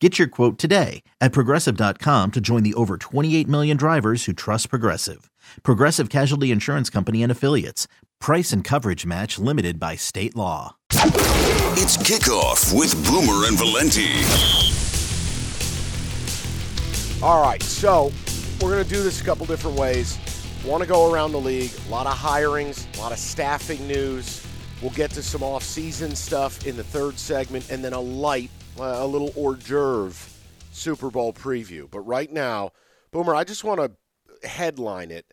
Get your quote today at progressive.com to join the over 28 million drivers who trust Progressive. Progressive Casualty Insurance Company and Affiliates. Price and coverage match limited by state law. It's kickoff with Boomer and Valenti. All right, so we're going to do this a couple different ways. Want to go around the league, a lot of hirings, a lot of staffing news. We'll get to some off-season stuff in the third segment, and then a light, Uh, a little hors d'oeuvre Super Bowl preview. But right now, Boomer, I just want to headline it.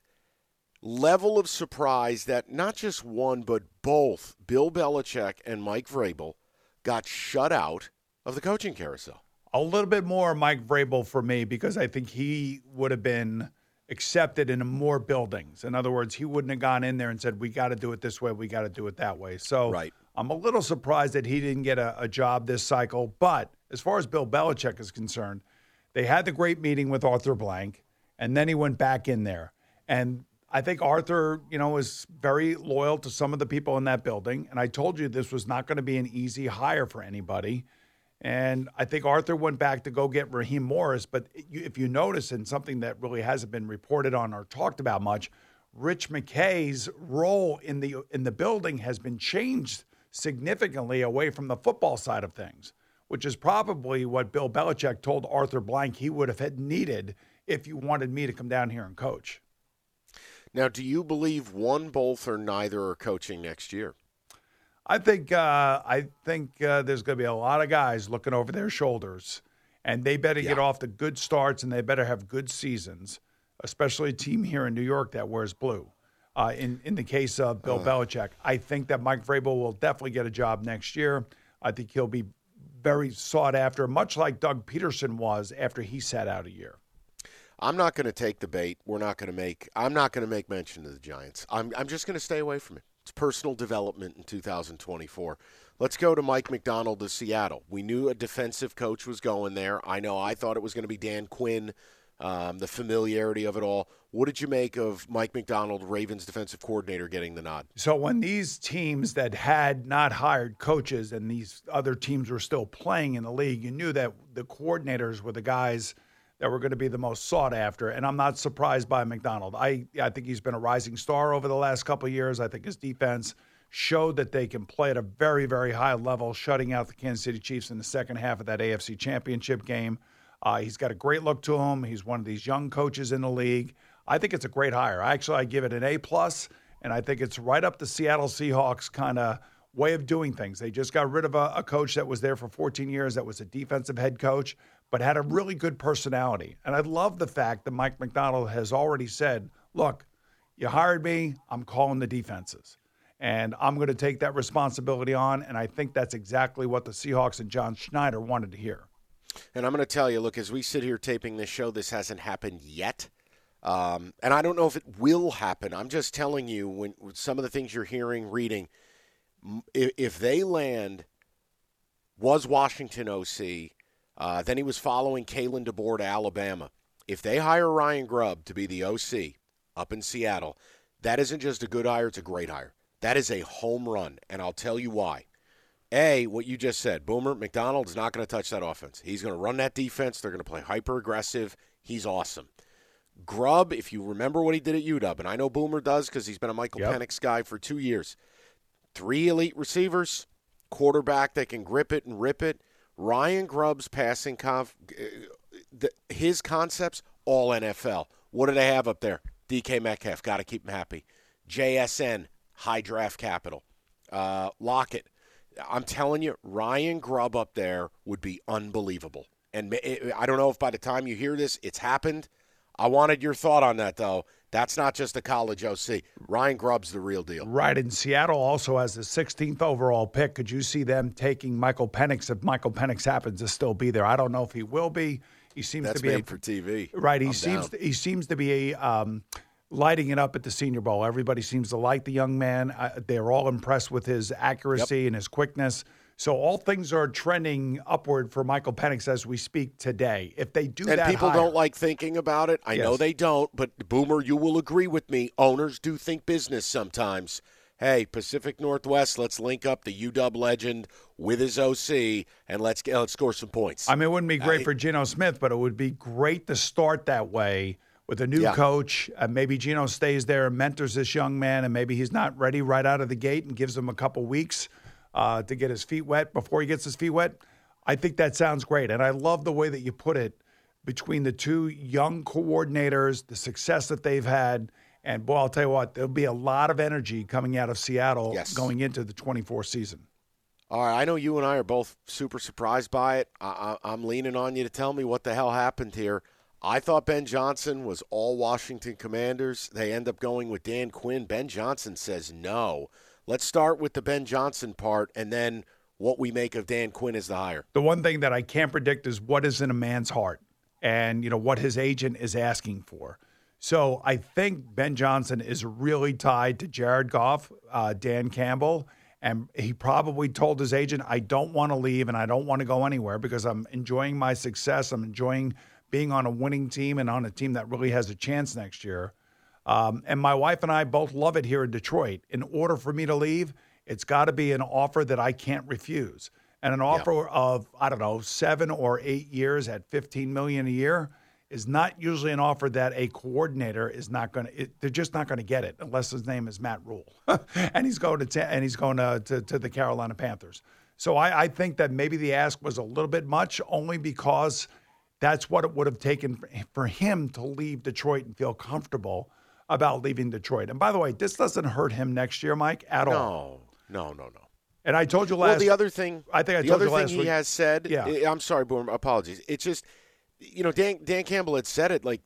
Level of surprise that not just one, but both Bill Belichick and Mike Vrabel got shut out of the coaching carousel. A little bit more Mike Vrabel for me because I think he would have been accepted in more buildings. In other words, he wouldn't have gone in there and said, "We got to do it this way. We got to do it that way." So Right. I'm a little surprised that he didn't get a, a job this cycle. But as far as Bill Belichick is concerned, they had the great meeting with Arthur Blank, and then he went back in there. And I think Arthur, you know, is very loyal to some of the people in that building. And I told you this was not going to be an easy hire for anybody. And I think Arthur went back to go get Raheem Morris. But if you notice, and something that really hasn't been reported on or talked about much, Rich McKay's role in the in the building has been changed significantly away from the football side of things, which is probably what Bill Belichick told Arthur Blank he would have had needed if you wanted me to come down here and coach. Now, do you believe one, both, or neither are coaching next year? I think uh, I think uh, there's going to be a lot of guys looking over their shoulders, and they better get off to good starts, and they better have good seasons, especially a team here in New York that wears blue. Uh, in in the case of Bill Belichick, I think that Mike Vrabel will definitely get a job next year. I think he'll be very sought after, much like Doug Pederson was after he sat out a year. I'm not going to take the bait. We're not going to make. I'm not going to make mention of the Giants. I'm. I'm just going to stay away from it. It's personal development in 2024. Let's go to Mike Macdonald to Seattle. We knew a defensive coach was going there. I know. I thought it was going to be Dan Quinn. Um, the familiarity of it all. What did you make of Mike Macdonald, Ravens defensive coordinator, getting the nod? So when these teams that had not hired coaches and these other teams were still playing in the league, you knew that the coordinators were the guys that were going to be the most sought after. And I'm not surprised by Macdonald. I I think he's been a rising star over the last couple years. I think his defense showed that they can play at a very very high level, shutting out the Kansas City Chiefs in the second half of that AFC Championship game. Uh, he's got a great look to him. He's one of these young coaches in the league. I think it's a great hire. Actually, I give it an A plus, and I think it's right up the Seattle Seahawks kind of way of doing things. They just got rid of a, a coach that was there for 14 years, that was a defensive head coach, but had a really good personality. And I love the fact that Mike Macdonald has already said, "Look, you hired me. I'm calling the defenses." And I'm going to take that responsibility on. And I think that's exactly what the Seahawks and John Schneider wanted to hear. And I'm going to tell you, look, as we sit here taping this show, this hasn't happened yet. Um, and I don't know if it will happen. I'm just telling you, when some of the things you're hearing, reading, if, if they land, was Washington OC, uh, then he was following Kalen DeBoer to Alabama. If they hire Ryan Grubb to be the OC up in Seattle, that isn't just a good hire; it's a great hire. That is a home run, and I'll tell you why. A, what you just said, Boomer Macdonald's not going to touch that offense. He's going to run that defense. They're going to play hyper aggressive. He's awesome. Grubb, if you remember what he did at UW, and I know Boomer does because he's been a Michael Yep. Penix guy for two years. Three elite receivers, quarterback that can grip it and rip it. Ryan Grubb's passing conf, uh, the, his concepts all NFL. What do they have up there? DK Metcalf, got to keep him happy. JSN, high draft capital. Uh, Lockett. I'm telling you, Ryan Grubb up there would be unbelievable. And it- I don't know if by the time you hear this, it's happened. I wanted your thought on that, though. That's not just a college OC. Ryan Grubb's the real deal. Right, and Seattle also has the 16th overall pick. Could you see them taking Michael Penix if Michael Penix happens to still be there? I don't know if he will be. He seems That's to be made a, for TV. right. He I'm seems down. he seems to be um, lighting it up at the Senior Bowl. Everybody seems to like the young man. Uh, they're all impressed with his accuracy and his quickness. So all things are trending upward for Michael Penix as we speak today. If they do and that, people hire- don't like thinking about it. I know they don't, but Boomer, you will agree with me. Owners do think business sometimes. Hey, Pacific Northwest, let's link up the UW legend with his OC and let's get, let's score some points. I mean, it wouldn't be great I- for Geno Smith, but it would be great to start that way with a new Yeah. coach. Uh, maybe Geno stays there and mentors this young man, and maybe he's not ready right out of the gate and gives him a couple weeks uh, to get his feet wet before he gets his feet wet. I think that sounds great. And I love the way that you put it between the two young coordinators, the success that they've had. And boy, I'll tell you what, there'll be a lot of energy coming out of Seattle Yes. going into the 24 season. All right, I know you and I are both super surprised by it. I, I, I'm leaning on you to tell me what the hell happened here. I thought Ben Johnson was all Washington Commanders. They end up going with Dan Quinn. Ben Johnson says no. Let's start with the Ben Johnson part, and then what we make of Dan Quinn as the hire. the one thing that I can't predict is what is in a man's heart and you know what his agent is asking for. So I think Ben Johnson is really tied to Jared Goff, uh, Dan Campbell, and he probably told his agent, "I don't want to leave and I don't want to go anywhere because I'm enjoying my success. I'm enjoying being on a winning team and on a team that really has a chance next year." Um, and my wife and I both love it here in Detroit. In order for me to leave, it's got to be an offer that I can't refuse. And an offer of I don't know seven or eight years at 15 million a year is not usually an offer that a coordinator is not going to. They're just not going to get it unless his name is Matt Rhule, and he's going to ta- and he's going to, to to the Carolina Panthers. So I, I think that maybe the ask was a little bit much, only because that's what it would have taken for- him to leave Detroit and feel comfortable about leaving Detroit. And by the way, this doesn't hurt him next year, Mike, at all. No, no, no, no. And I told you last. Well, the other thing, I think I the told other you thing last he week- has said. Yeah. I- I'm sorry, Boomer. Apologies. It's just, you know, Dan Dan Campbell had said it. Like,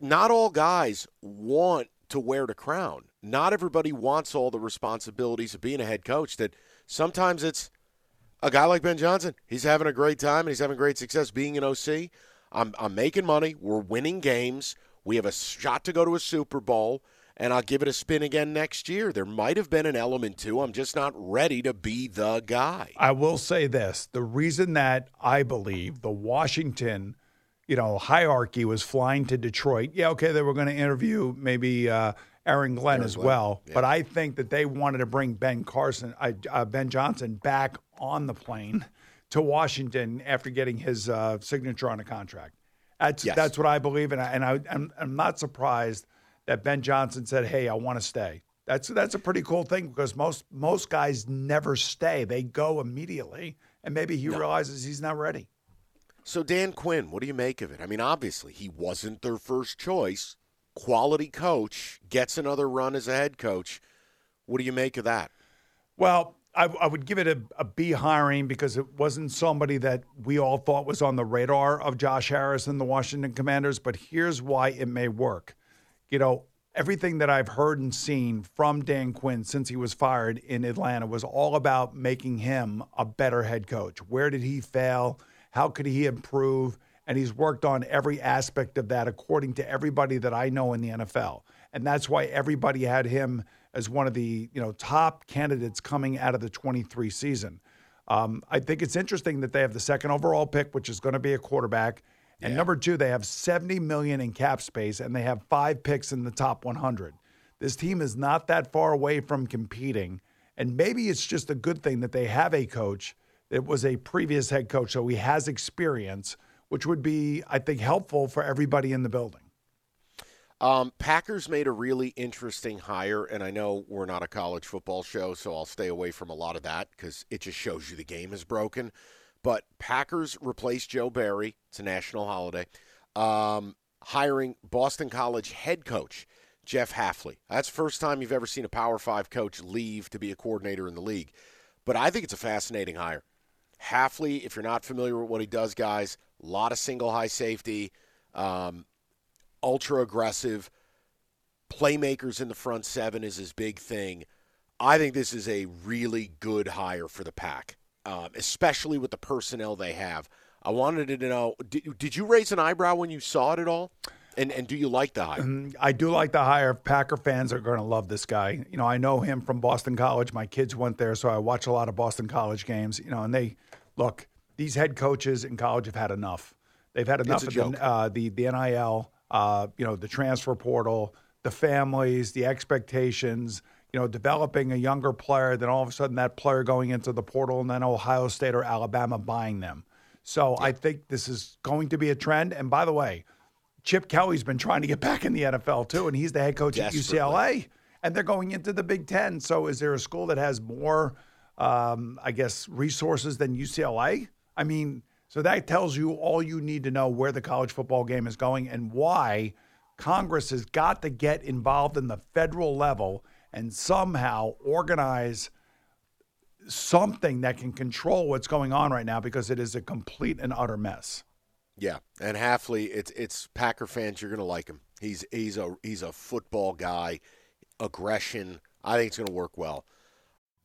not all guys want to wear the crown. Not everybody wants all the responsibilities of being a head coach. That sometimes it's a guy like Ben Johnson. He's having a great time and he's having great success being an OC. I'm I'm making money. We're winning games. We have a shot to go to a Super Bowl. And I'll give it a spin again next year. There might have been an element too. I'm just not ready to be the guy. I will say this: the reason that I believe the Washington, you know, hierarchy was flying to Detroit. Yeah, okay, they were going to interview maybe uh, Aaron Glenn as Glenn, well, yeah. but I think that they wanted to bring Ben Carson, uh, uh, Ben Johnson, back on the plane to Washington after getting his uh, signature on a contract. That's Yes. that's what I believe, and I, and I, I'm, I'm not surprised that Ben Johnson said, "Hey, I want to stay." That's that's a pretty cool thing because most most guys never stay; they go immediately, and maybe he realizes he's not ready. So Dan Quinn, what do you make of it? I mean, obviously he wasn't their first choice. Quality coach gets another run as a head coach. What do you make of that? Well, I, I would give it a, a B hiring because it wasn't somebody that we all thought was on the radar of Josh Harris and the Washington Commanders. But here's why it may work. You know, everything that I've heard and seen from Dan Quinn since he was fired in Atlanta was all about making him a better head coach. Where did he fail? How could he improve? And he's worked on every aspect of that according to everybody that I know in the NFL. And that's why everybody had him as one of the you know top candidates coming out of the 23 season. Um, I think it's interesting that they have the second overall pick, which is going to be a quarterback. And number two, they have 70 million in cap space, and they have five picks in the top 100. This team is not that far away from competing. And maybe it's just a good thing that they have a coach that was a previous head coach, so he has experience, which would be, I think, helpful for everybody in the building. Um, Packers made a really interesting hire, and I know we're not a college football show, so I'll stay away from a lot of that because it just shows you the game is broken. But Packers replaced Joe Barry. It's a national holiday. Um, hiring Boston College head coach Jeff Hafley. That's the first time you've ever seen a Power Five coach leave to be a coordinator in the league. But I think it's a fascinating hire. Hafley, if you're not familiar with what he does, guys, a lot of single high safety. Um, ultra aggressive. Playmakers in the front seven is his big thing. I think this is a really good hire for the pack, um, especially with the personnel they have. I wanted to know did, did you raise an eyebrow when you saw it at all? And, and do you like the hire? Mm, I do like the hire. Packer fans are going to love this guy. You know, I know him from Boston College. My kids went there, so I watch a lot of Boston College games. You know, and they look. These head coaches in college have had enough. They've had enough of the, uh, the the NIL uh, you know, the transfer portal, the families, the expectations, you know, developing a younger player, then all of a sudden that player going into the portal and then Ohio State or Alabama buying them. So yeah. I think this is going to be a trend. And by the way, Chip Kelly's been trying to get back in the NFL too, and he's the head coach at UCLA, and they're going into the Big Ten. So is there a school that has more, um, I guess, resources than UCLA? I mean, so that tells you all you need to know where the college football game is going and why Congress has got to get involved in the federal level and somehow organize something that can control what's going on right now because it is a complete and utter mess. Yeah, and Hafley, it's it's Packer fans. You're to like him. He's he's a he's a football guy, aggression. I think it's to work well.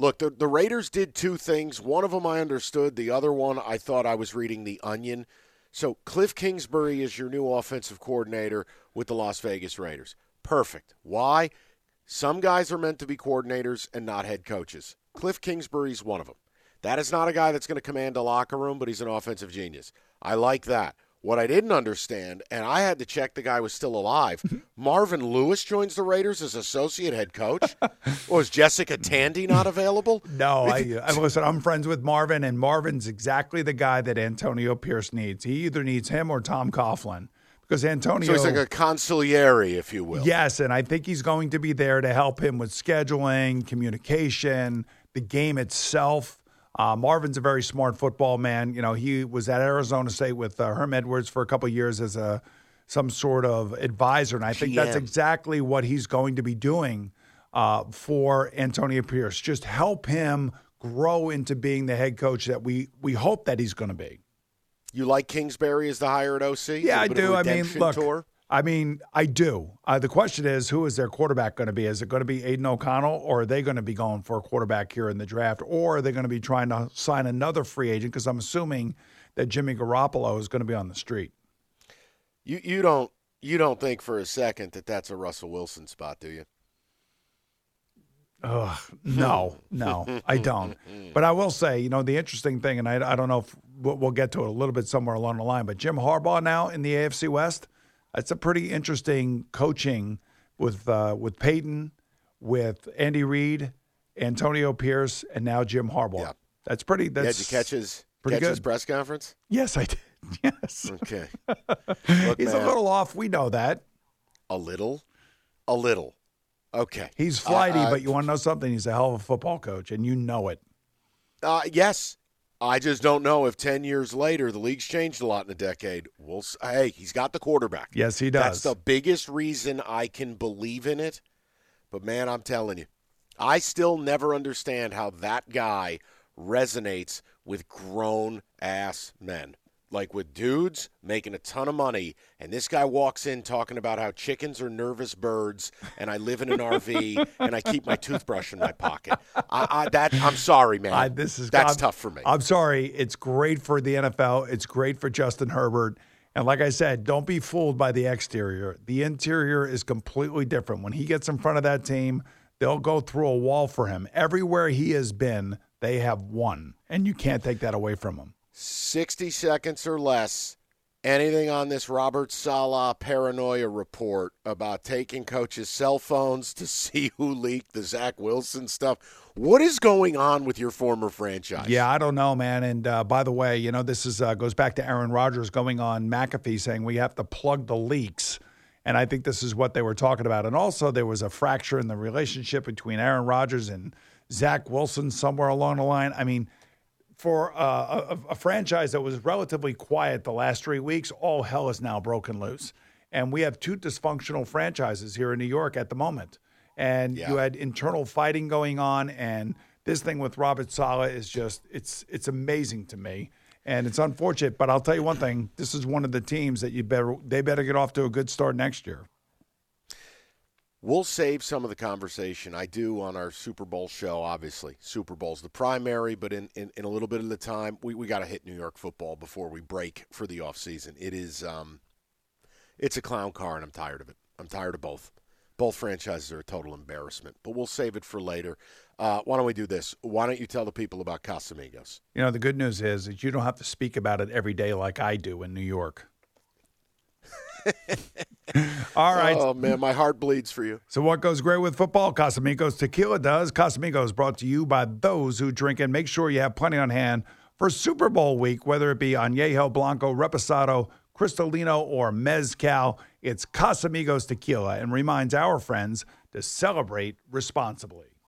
Look, the, the Raiders did two things. One of them I understood. The other one I thought I was reading The Onion. So Cliff Kingsbury is your new offensive coordinator with the Las Vegas Raiders. Perfect. Why? Some guys are meant to be coordinators and not head coaches. Cliff Kingsbury's one of them. That is not a guy that's going to command a locker room, but he's an offensive genius. I like that. What I didn't understand, and I had to check the guy was still alive. Mm-hmm. Marvin Lewis joins the Raiders as associate head coach. Was Jessica Tandy not available? No, I, I listen. I'm friends with Marvin, and Marvin's exactly the guy that Antonio Pierce needs. He either needs him or Tom Coughlin because Antonio. So he's like a consigliere, if you will. Yes, and I think he's going to be there to help him with scheduling, communication, the game itself. Uh, Marvin's a very smart football man. You know, he was at Arizona State with uh, Herm Edwards for a couple years as a some sort of advisor, and I think that's exactly what he's going to be doing uh, for Antonio Pierce. Just help him grow into being the head coach that we we hope that he's going to be. You like Kingsbury as the hired OC? Yeah, I do. I mean, look, tour? I mean, I do. Uh, the question is, who is their quarterback going to be? Is it going to be Aidan O'Connell, or are they going to be going for a quarterback here in the draft, or are they going to be trying to sign another free agent? Because I'm assuming that Jimmy Garoppolo is going to be on the street. You you don't you don't think for a second that that's a Russell Wilson spot, do you? Ugh, no, no, I don't. But I will say, you know, the interesting thing, and I, I don't know if we'll get to it a little bit somewhere along the line, but Jim Harbaugh now in the AFC West – it's a pretty interesting coaching with uh, with Peyton, with Andy Reid, Antonio Pierce, and now Jim Harbaugh. Yeah. That's pretty. That's did you catch his pretty catch good. his press conference? Yes, I did. Yes. Okay. Look, He's man, a little off. We know that. A little, a little. Okay. He's flighty, uh, but you want to know something? He's a hell of a football coach, and you know it. Uh, yes. I just don't know if 10 years later, the league's changed a lot in a decade. We'll, hey, he's got the quarterback. Yes, he does. That's the biggest reason I can believe in it. But man, I'm telling you, I still never understand how that guy resonates with grown ass men. Like with dudes making a ton of money, and this guy walks in talking about how chickens are nervous birds, and I live in an RV, and I keep my toothbrush in my pocket. I, I, that I'm sorry, man. I, this is that's I'm- tough for me. I'm sorry. It's great for the NFL. It's great for Justin Herbert. And like I said, don't be fooled by the exterior. The interior is completely different. When he gets in front of that team, they'll go through a wall for him. Everywhere he has been, they have won, and you can't take that away from him. 60 seconds or less. Anything on this Robert Saleh paranoia report about taking coaches' cell phones to see who leaked the Zach Wilson stuff? What is going on with your former franchise? Yeah, I don't know, man. And uh, by the way, you know this is uh, goes back to Aaron Rodgers going on McAfee saying we have to plug the leaks, and I think this is what they were talking about. And also, there was a fracture in the relationship between Aaron Rodgers and Zach Wilson somewhere along the line. I mean, for uh, a, a franchise that was relatively quiet the last three weeks, all hell is now broken loose, and we have two dysfunctional franchises here in New York at the moment. And Yeah. you had internal fighting going on, and this thing with Robert Saleh is just it's it's amazing to me, and it's unfortunate. But I'll tell you one thing: this is one of the teams that you better they better get off to a good start next year. We'll save some of the conversation. I do on our Super Bowl show, obviously. Super Bowl's the primary, but in, in, in a little bit of the time, we, we got to hit New York football before we break for the offseason. It is um, it's a clown car, and I'm tired of it. I'm tired of both. Both franchises are a total embarrassment, but we'll save it for later. Uh, why don't we do this? Why don't you tell the people about Casamigos? You know, the good news is that you don't have to speak about it every day like I do in New York. All right. Oh, man, my heart bleeds for you. So, what goes great with football? Casamigos Tequila does. Casamigos brought to you by those who drink and make sure you have plenty on hand for Super Bowl week, whether it be Añejo, Blanco, Reposado, Cristalino, or Mezcal. It's Casamigos Tequila and reminds our friends to celebrate responsibly.